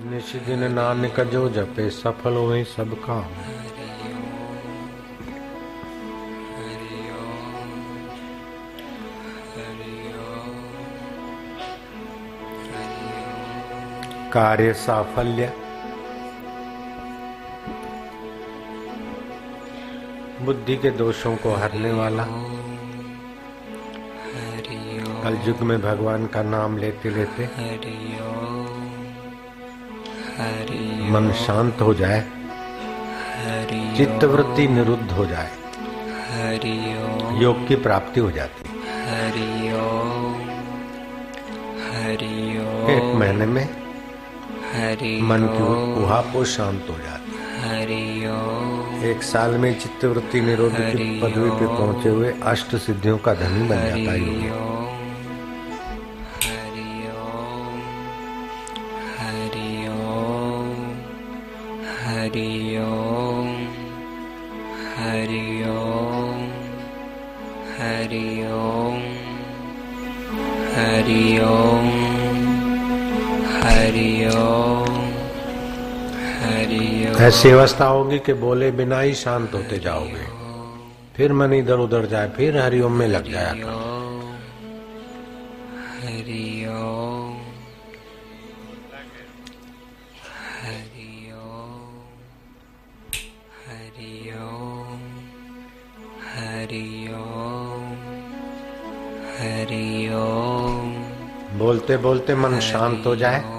निशिदिन नानक जो जपे, सफल हो सब काम। कार्य साफल्य। बुद्धि के दोषों को हरने वाला। कल युग में भगवान का नाम लेते लेते मन शांत हो जाए चित्तवृत्ति निरुद्ध हो जाए योग की प्राप्ति हो जाती। एक महीने में मन की उहापो शांत हो जाती। एक साल में चित्तवृत्ति निरोध की पदवी पे पहुँचे हुए अष्ट सिद्धियों का धनी बन जाता है ऐसी अवस्था होगी कि बोले बिना ही शांत होते जाओगे। फिर मन इधर उधर जाए फिर हरिओम में लग जाया करो। हरि ओम हरि ओम हरि ओम हरि ओम हरि ओम बोलते बोलते मन शांत हो जाए।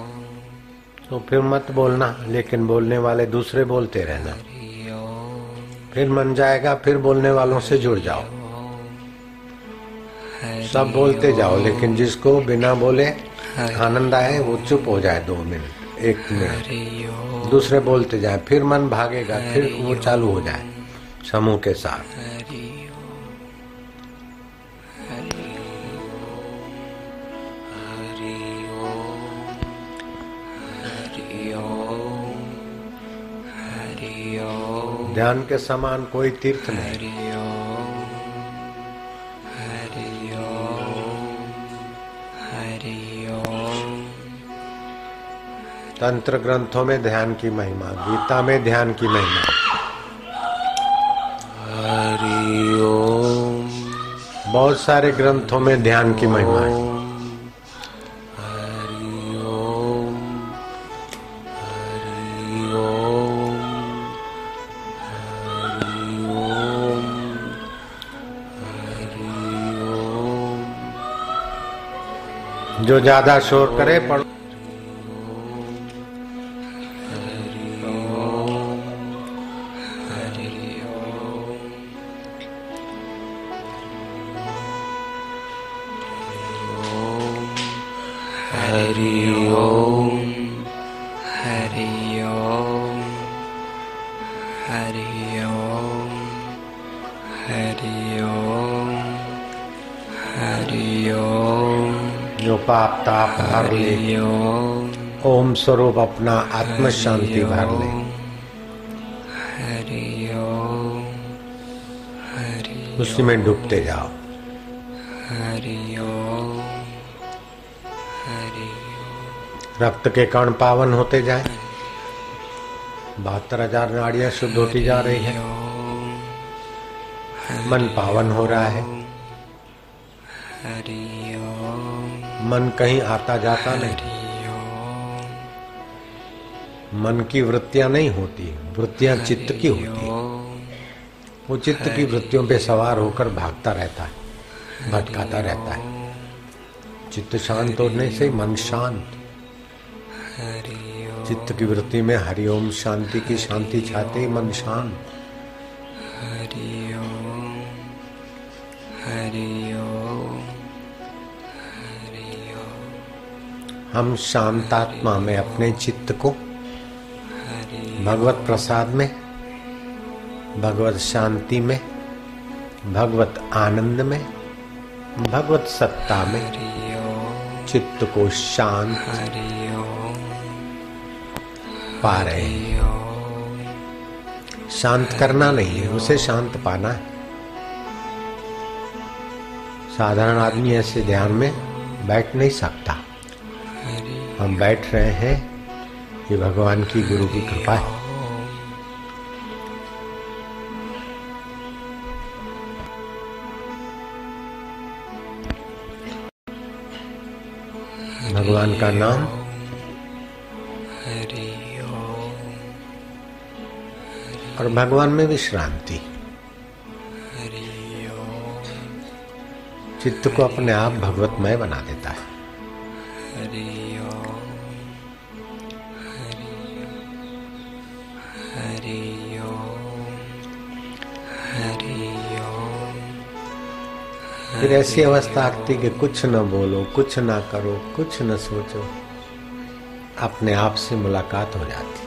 तो फिर मत बोलना, लेकिन बोलने वाले दूसरे बोलते रहना। फिर मन जाएगा, फिर बोलने वालों से जुड़ जाओ। सब बोलते जाओ, लेकिन जिसको बिना बोले आनंद आए, वो चुप हो जाए दो मिनट, एक मिनट। दूसरे बोलते जाए, फिर मन भागेगा, फिर वो चालू हो जाए, समूह के साथ। ध्यान के समान कोई तीर्थ नहीं। तंत्र ग्रंथों में ध्यान की महिमा गीता में ध्यान की महिमा। हरि ओम। बहुत सारे ग्रंथों में ध्यान की महिमा है। जो ज़्यादा शोर करे पढ़ो। हरि ओम पाप ताप हर। ले ओम स्वरूप अपना आत्म शांति भर ले। उसी में डूबते जाओ। रक्त के कण पावन होते जाए। बहत्तर हज़ार नाड़ियाँ शुद्ध होती जा रही है। मन पावन हो रहा है। हरि ओम। मन कहीं आता जाता नहीं। मन की वृत्तियाँ नहीं होती, वृत्तियाँ चित्त की होती वो चित्त की वृत्तियों पे सवार होकर भागता रहता है, भटकाता रहता है। चित्त शांत होने से मन शांत। चित्त की वृत्ति में हरिओम शांति की शांति छाते ही मन शांत। हरि ओम हरि हम शांतात्मा में अपने चित्त को भगवत प्रसाद में, भगवत शांति में, भगवत आनंद में, भगवत सत्ता में चित्त को शांत पा रहे हैं। शांत करना नहीं है, उसे शांत पाना है। साधारण आदमी ऐसे ध्यान में बैठ नहीं सकता। हम बैठ रहे हैं ये भगवान की गुरु की कृपा है। भगवान का नाम? और भगवान में विश्रांति चित्त को अपने आप भगवतमय बना देता है। फिर ऐसी अवस्था आती कि कुछ न बोलो, कुछ ना करो, कुछ न सोचो। अपने आप से मुलाकात हो जाती।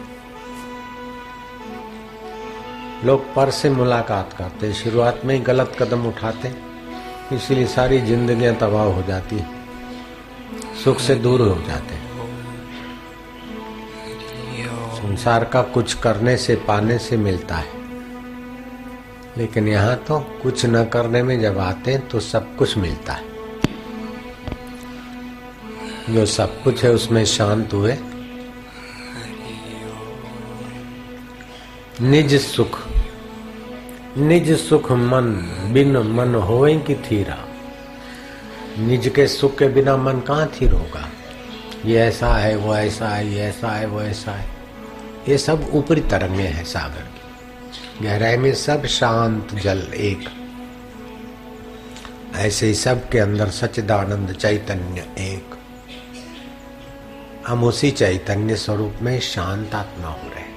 लोग पर से मुलाकात करते, शुरुआत में ही गलत कदम उठाते, इसलिए सारी जिंदगियाँ तबाह हो जाती सुख से दूर हो जाते हैं। संसार का कुछ करने से, पाने से मिलता है। लेकिन यहाँ तो कुछ न करने में जब आते हैं तो सब कुछ मिलता है। जो सब कुछ है, उसमें शांत हुए। निज सुख निज सुख मन, बिन मन होए की थीरा। निज के सुख के बिना मन कहाँ थीर होगा ये ऐसा है, वो ऐसा है, ये ऐसा है, वो ऐसा है। ये सब ऊपरी तरंगे है सागर की। गहराई में सब शांत जल एक। ऐसे ही सब के अंदर सचिदानंद चैतन्य एक। हम उसी चैतन्य स्वरूप में शांत आत्मा हो रहे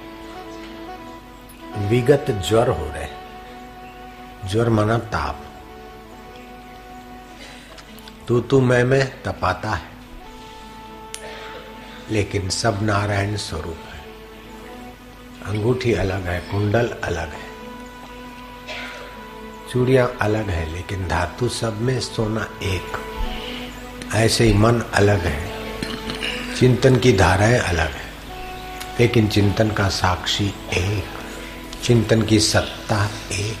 विगत ज्वर हो रहे ज्वर मना ताप। तू तू मैं मैं तपाता है। लेकिन सब नारायण स्वरूप है। अंगूठी अलग है, कुंडल अलग है। चूड़िया अलग है, लेकिन धातु सब में सोना एक। ऐसे ही मन अलग है। चिंतन की धाराएँ अलग है, लेकिन चिंतन का साक्षी एक। चिंतन की सत्ता एक।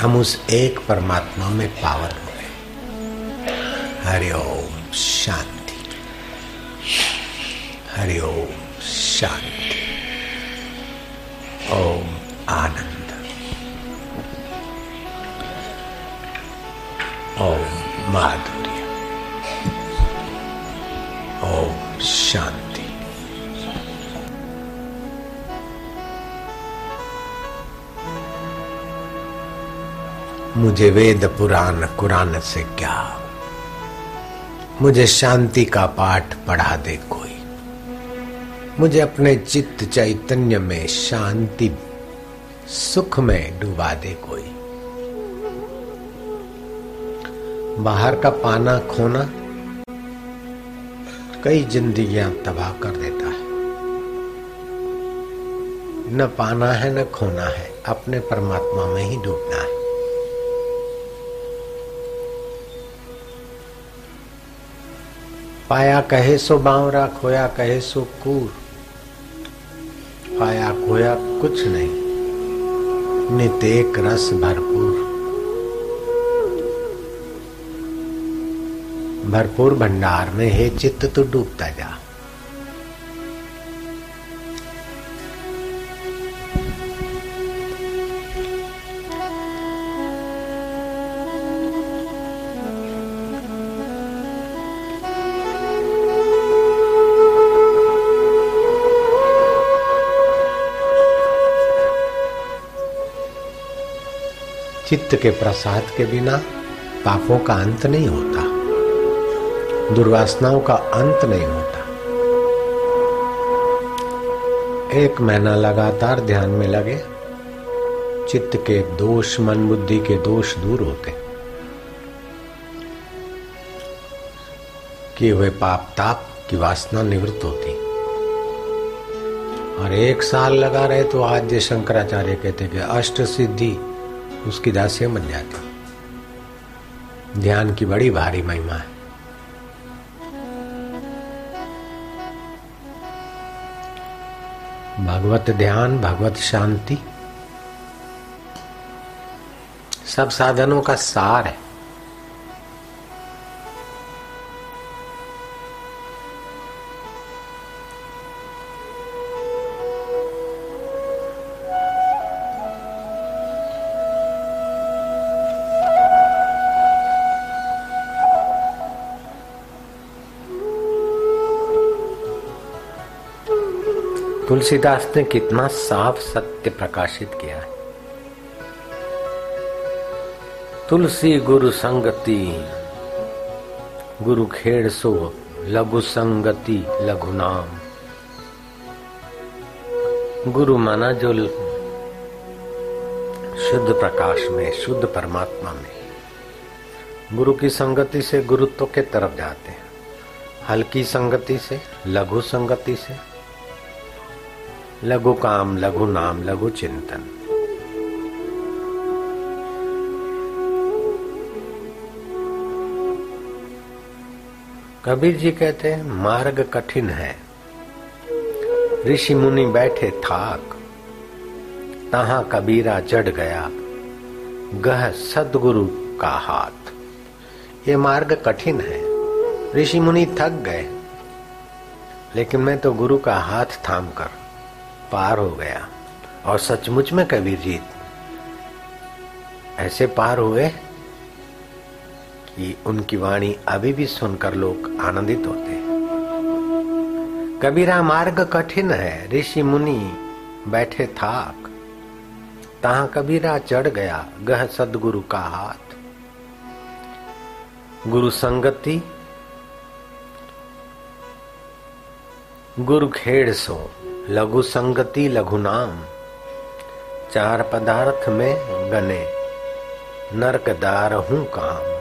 हम उस एक परमात्मा में पावर हरि ओम शांति। हरि ओम शांति। ओम आनंद। ओम माधुर्य। ओम शांति। मुझे वेद पुराण कुरान से क्या मुझे शांति का पाठ पढ़ा दे कोई। मुझे अपने चित्त चैतन्य में शांति, सुख में डुबा दे कोई। बाहर का पाना खोना कई जिंदगियाँ तबाह कर देता है। न पाना है, न खोना है, अपने परमात्मा में ही डूबना है। पाया कहे सो बावरा, खोया कहे सो कूर। पाया खोया कुछ नहीं नित एक रस भरपूर। भरपूर भंडार में हे चित्त तो डूबता जा। चित्त के प्रसाद के बिना पापों का अंत नहीं होता। दुर्वासनाओं का अंत नहीं होता। एक महीना लगातार ध्यान में लगे, चित्त के दोष, मन बुद्धि के दोष दूर होते। किए हुए पाप, ताप की वासना निवृत्त होती। और एक साल लगा रहे तो आज शंकराचार्य कहते कि अष्ट सिद्धि उसकी दासियाँ बन जाती। ध्यान की बड़ी भारी महिमा है। भगवत ध्यान, भगवत शांति। सब साधनों का सार है। तुलसीदास ने कितना साफ़ सत्य प्रकाशित किया है। तुलसी गुरु संगति, गुरु खेड़ सो, लघु संगति, लघु नाम। गुरु माना जो शुद्ध प्रकाश में, शुद्ध परमात्मा में। गुरु की संगति से गुरुत्व के तरफ़ जाते हैं। हल्की संगति से, लघु संगति से लघु काम, लघु नाम, लघु चिंतन। कबीर जी कहते हैं, मार्ग कठिन है। ऋषि मुनि बैठे थाक। तहा कबीरा चढ़ गया। गह सदगुरु का हाथ। ये मार्ग कठिन है। ऋषि मुनि थक गए। लेकिन मैं तो गुरु का हाथ थाम कर पार हो गया। और सचमुच में कबीर जी, ऐसे पार हुए कि उनकी वाणी अभी भी सुनकर लोग आनंदित होते कबीरा मार्ग कठिन है, ऋषि मुनि बैठे थाक। तहा कबीरा चढ़ गया, गह सदगुरु का हाथ। गुरु संगति, गुरु खेड़ सो। लघु संगति लघु नाम। चार पदार्थ में गने नरकदार हूँ काम।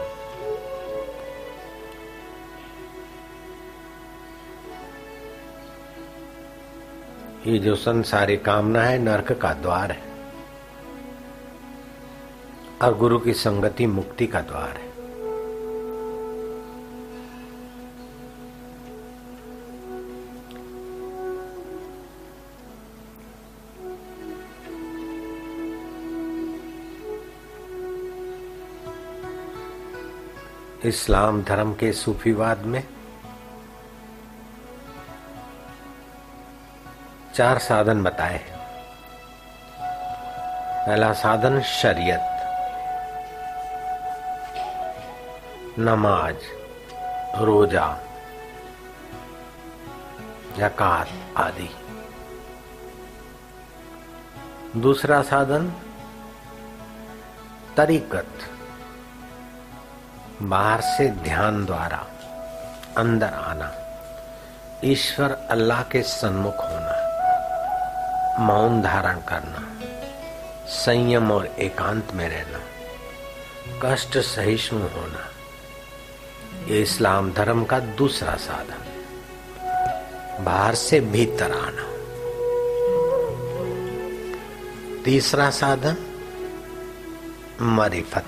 ये जो संसारी कामना है, नरक का द्वार है। और गुरु की संगति मुक्ति का द्वार है। इस्लाम धर्म के सूफीवाद में चार साधन बताए हैं। पहला साधन शरीयत, नमाज़, रोजा, जकात आदि। दूसरा साधन तरीकत बाहर से ध्यान द्वारा अंदर आना। ईश्वर अल्लाह के सन्मुख होना। मौन धारण करना। संयम और एकांत में रहना। कष्ट सहिष्णु होना। ये इस्लाम धर्म का दूसरा साधन। बाहर से भीतर आना। तीसरा साधन मरिफत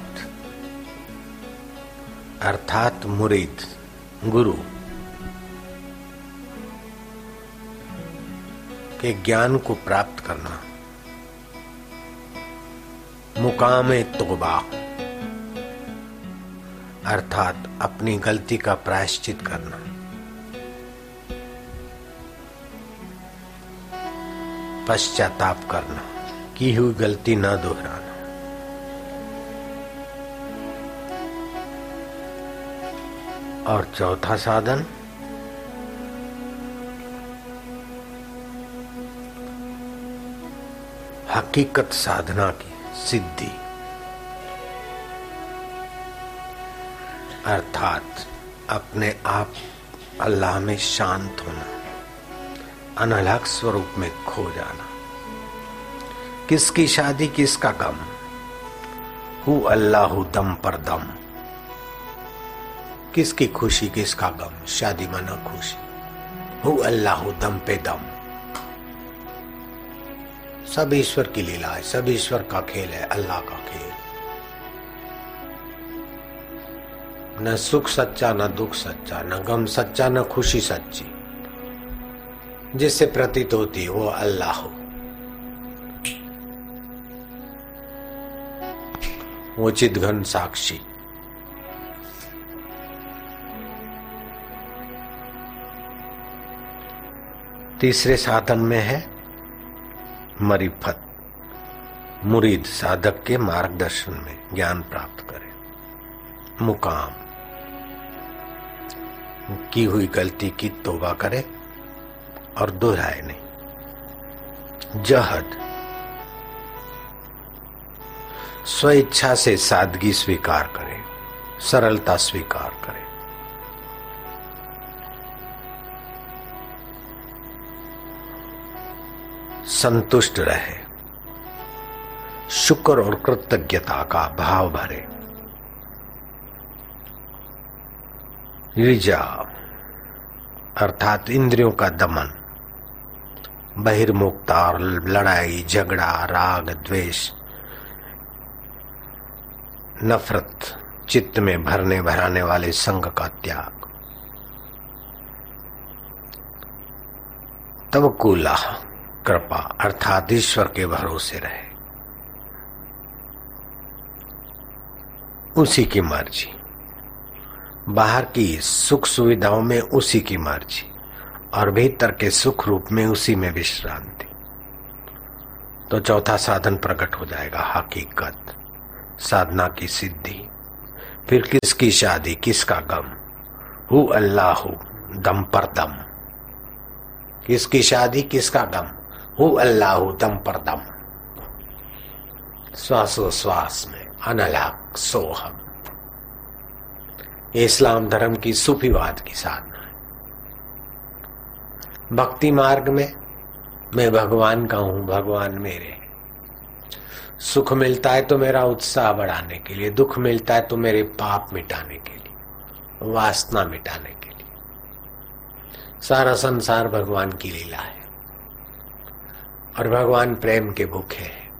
अर्थात मुरीद, गुरु, के ज्ञान को प्राप्त करना। मुकाम तोबा अर्थात अपनी गलती का प्रायश्चित करना। पश्चाताप करना, की हुई गलती न दोहराना। और चौथा साधन? हकीकत साधना की सिद्धि। अर्थात अपने आप अल्लाह में शांत होना अनलग स्वरूप में खो जाना। किसकी शादी किसका गम? हु अल्लाह दम पर दम। किसकी खुशी, किसका गम? शादी मना खुशी। हु अल्लाह दम पे दम। सब ईश्वर की लीला है, सब ईश्वर का खेल है, अल्लाह का खेल। न सुख सच्चा, न दुख सच्चा, न गम सच्चा, न खुशी सच्ची। जिससे प्रतीत होती वो अल्लाह हो। वो चिदघन साक्षी। तीसरे साधन में है मरिफत। मुरीद साधक के मार्गदर्शन में ज्ञान प्राप्त करे। मुकाम। की हुई गलती की तोबा करे और दोहराए नहीं। जहद। स्वेच्छा से सादगी स्वीकार करे, सरलता स्वीकार करें। संतुष्ट रहे। शुक्र और कृतज्ञता का भाव भरे। विजा अर्थात इंद्रियों का दमन, बहिर्मुक्ता और लड़ाई, झगड़ा, राग, द्वेष, नफरत, चित्त में भरने भराने वाले संग का त्याग। तब कूला। कृपा अर्थात ईश्वर के भरोसे रहे। उसी की मर्ज़ी। बाहर की सुख सुविधाओं में उसी की मर्ज़ी और भीतर के सुख रूप में उसी में विश्रांति। तो चौथा साधन प्रकट हो जाएगा, हकीकत। साधना की सिद्धि। फिर किसकी शादी, किसका गम? हु अल्लाह दम पर दम। किसकी शादी, किसका गम? हु अल्लाह दम पर दम। श्वासो श्वास में अनलाक सोहम। इस्लाम धर्म की सूफीवाद की साधना है। भक्ति मार्ग में मैं भगवान का हूँ, भगवान मेरे। सुख मिलता है तो मेरा उत्साह बढ़ाने के लिए, दुख मिलता है तो मेरे पाप मिटाने के लिए, वासना मिटाने के लिए। सारा संसार भगवान की लीला है। और भगवान प्रेम के भूखे हैं।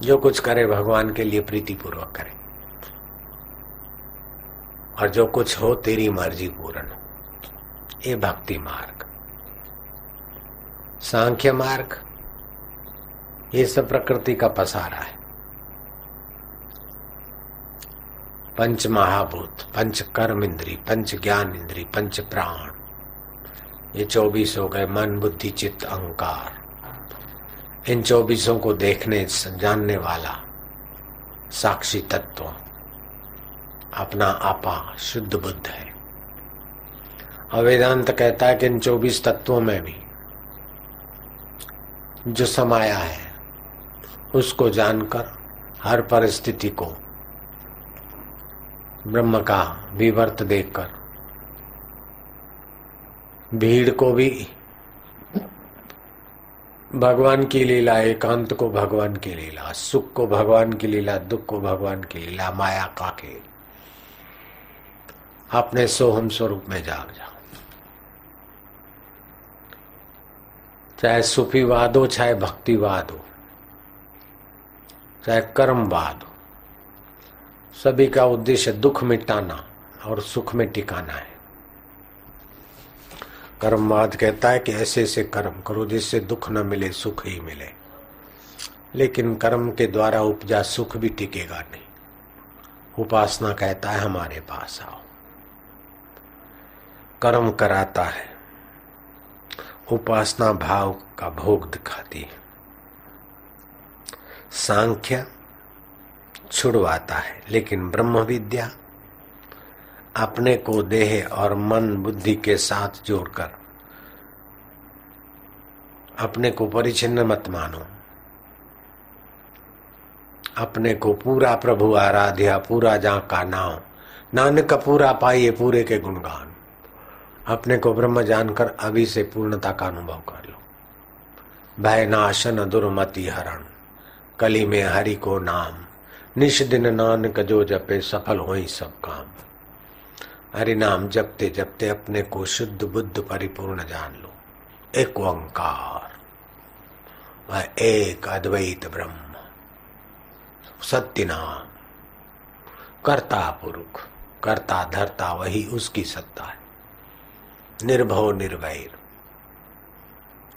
जो कुछ करे भगवान के लिए प्रीतिपूर्वक करे। और जो कुछ हो तेरी मर्ज़ी पूर्ण। हो ये भक्ति मार्ग। सांख्य मार्ग। ये सब प्रकृति का पसारा है। पंच महाभूत, पंच कर्म इंद्री, पंच ज्ञान इंद्री, पंच प्राण। ये चौबीस हो गए मन, बुद्धि, चित्त, अहंकार। इन चौबीसों को देखने, जानने वाला साक्षी तत्व, अपना आपा शुद्ध बुद्ध है। और वेदांत कहता है कि इन चौबीस तत्वों में भी जो समाया है, उसको जानकर हर परिस्थिति को ब्रह्म का विवर्त देखकर, भीड़ को भी भगवान की लीला, एकांत को भगवान की लीला, सुख को भगवान की लीला, दुख को भगवान की लीला, माया का खेल अपने सोहम स्वरूप में जाग जाओ। चाहे सूफीवाद हो, चाहे भक्तिवाद हो, चाहे कर्मवाद हो, सभी का उद्देश्य दुख मिटाना और सुख में टिकाना है। कर्मवाद कहता है कि ऐसे ऐसे कर्म करो जिससे दुख न मिले, सुख ही मिले। लेकिन कर्म के द्वारा उपजा सुख भी टिकेगा नहीं। उपासना कहता है, हमारे पास आओ। कर्म कराता है। उपासना भाव का भोग दिखाती है। सांख्य छुड़वाता है, लेकिन ब्रह्म विद्या अपने को देह और मन बुद्धि के साथ जोड़कर। अपने को परिचिन्न मत मानो। अपने को पूरा प्रभु आराध्या, पूरा जा का नाम, नानक पूरा पाइए, पूरे के गुणगान। अपने को ब्रह्म जानकर अभी से पूर्णता का अनुभव कर लो। भय नाशन दुर्मति हरण, कली में हरि को नाम, निश दिन नानक जो जपे, सफल हो सब काम। हरि नाम जपते जपते अपने को शुद्ध बुद्ध परिपूर्ण जान लो। एक ओंकार, वह एक अद्वैत ब्रह्म। सत्य नाम कर्ता पुरुष कर्ता धरता वही उसकी सत्ता है। निर्भव निर्वैर।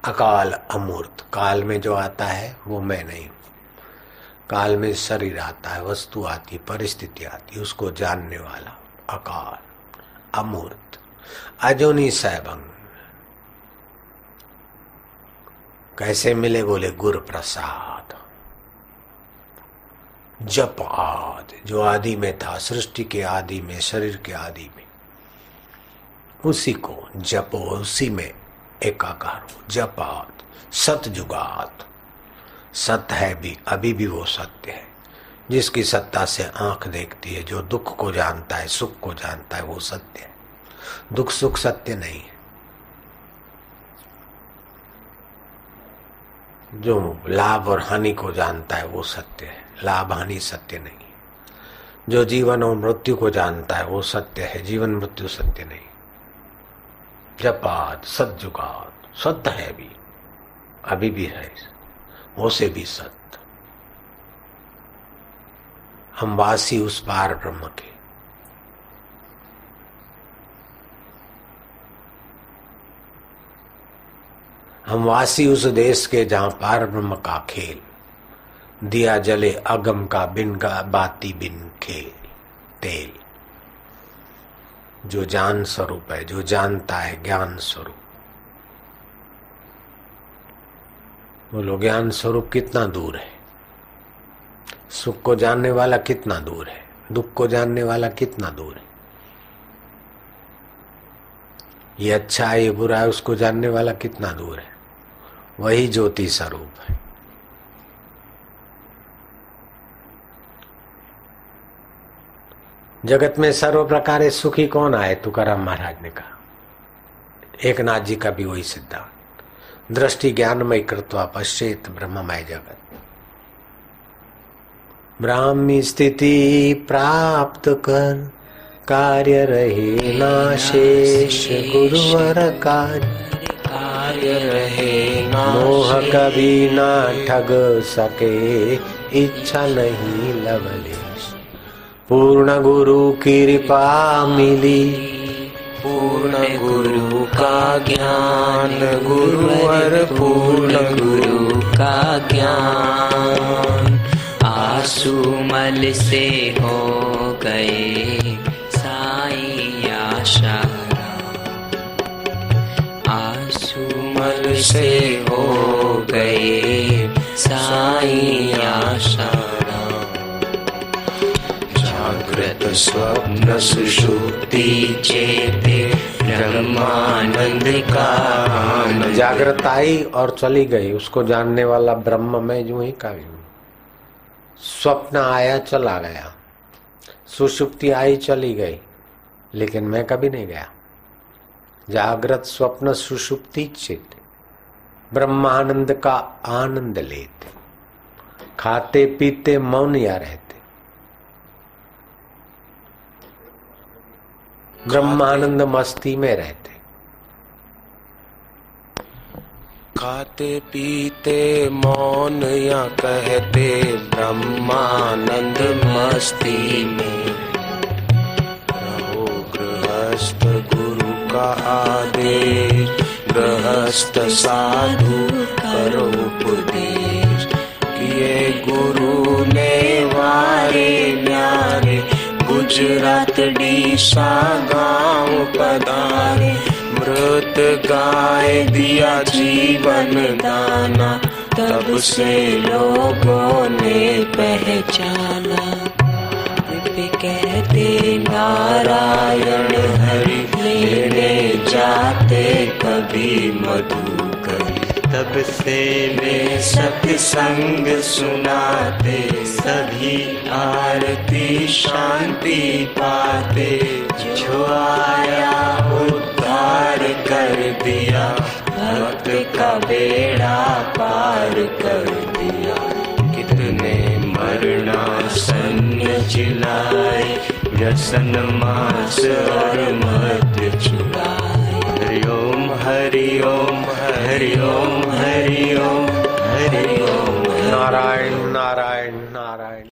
अकाल अमूर्त, काल में जो आता है वो मैं नहीं काल में शरीर आता है, वस्तु आती परिस्थिति आती उसको जानने वाला अकाल। अमूर्त। अजोनी सैभंग कैसे मिले बोले गुरु प्रसाद जप आद, जो आदि में था, सृष्टि के आदि में, शरीर के आदि में। उसी को जपो, उसी में एकाकार हो। जपात सतजुगात सत्य है भी, अभी भी वो सत्य है। जिसकी सत्ता से आँख देखती है, जो दुख को जानता है, सुख को जानता है, वो सत्य है। दुख सुख सत्य नहीं है। जो लाभ और हानि को जानता है, वो सत्य है। लाभ हानि सत्य नहीं जो जीवन और मृत्यु को जानता है, वो सत्य है। जीवन मृत्यु सत्य नहीं। जपात सतजुगात सत्य है भी। अभी भी है। वो से भी सत्य। हम वासी उस पार ब्रह्म के। हम वासी उस देश के जहाँ पार ब्रह्म का खेल, दिया जले अगम का बिन का बाती बिन खेल, तेल। जो जान स्वरूप है, जो जानता है ज्ञान स्वरूप। बोलो, ज्ञान स्वरूप कितना दूर है? सुख को जानने वाला कितना दूर है? दुख को जानने वाला कितना दूर है? ये अच्छा है, ये बुरा है, उसको जानने वाला कितना दूर है? वही ज्योति स्वरूप है। जगत में सर्व प्रकार सुखी कौन आए? तुकाराम महाराज ने कहा। एक नाथ जी का भी वही सिद्धांत। दृष्टि ज्ञानमय कृत्वा पश्चेत ब्रह्ममय जगत। ब्राह्मी स्थिति प्राप्त कर। कार्य रहे नाशेष गुरुवर कार्य। कार्य रहे मोह कभी ना ठग सके इच्छा नहीं लवलेश पूर्ण गुरु की कृपा मिली। पूर्ण गुरु का ज्ञान गुरुवर पूर्ण गुरु का ज्ञान। आसुमल से हो गए साई आशा। आसुमल से हो गए साई आशा। जागृत स्वप्न सुषुप्ति चेते ब्रह्मानंद का जागृत आई और चली गई, उसको जानने वाला ब्रह्म में जो ही काव्य स्वप्न आया, चला गया। सुषुप्ति आई, चली गई। लेकिन मैं कभी नहीं गया। जागृत स्वप्न सुषुप्ति चित ब्रह्मानंद का आनंद लेते। खाते, पीते मौन या रहते। ब्रह्मानंद मस्ती में रहते। खाते पीते मौन या कहते ब्रह्मानंद मस्ती में। रहो गृहस्थ गुरु का आदेश, गृहस्थ साधु करो उपदेश। किए गुरु ने वारे न्यारे, गुजरात डीसा गाँव पधारे। मृत गाय दिया जीवन दाना, तब से लोगों ने पहचाना। कहते नारायण हरि, लेने जाते कभी मधुकर। तब से वे सत्संग सुनाते, सभी आरती शांति पाते। जो आया उद्धार कर दिया भक्त का बेड़ा पार कर दिया। कितने मरणासन्न चिल्लाए, व्यसन मास और मत चुराए हरिओम हरिओम हरिओम हरिओम हरिओम नारायण नारायण।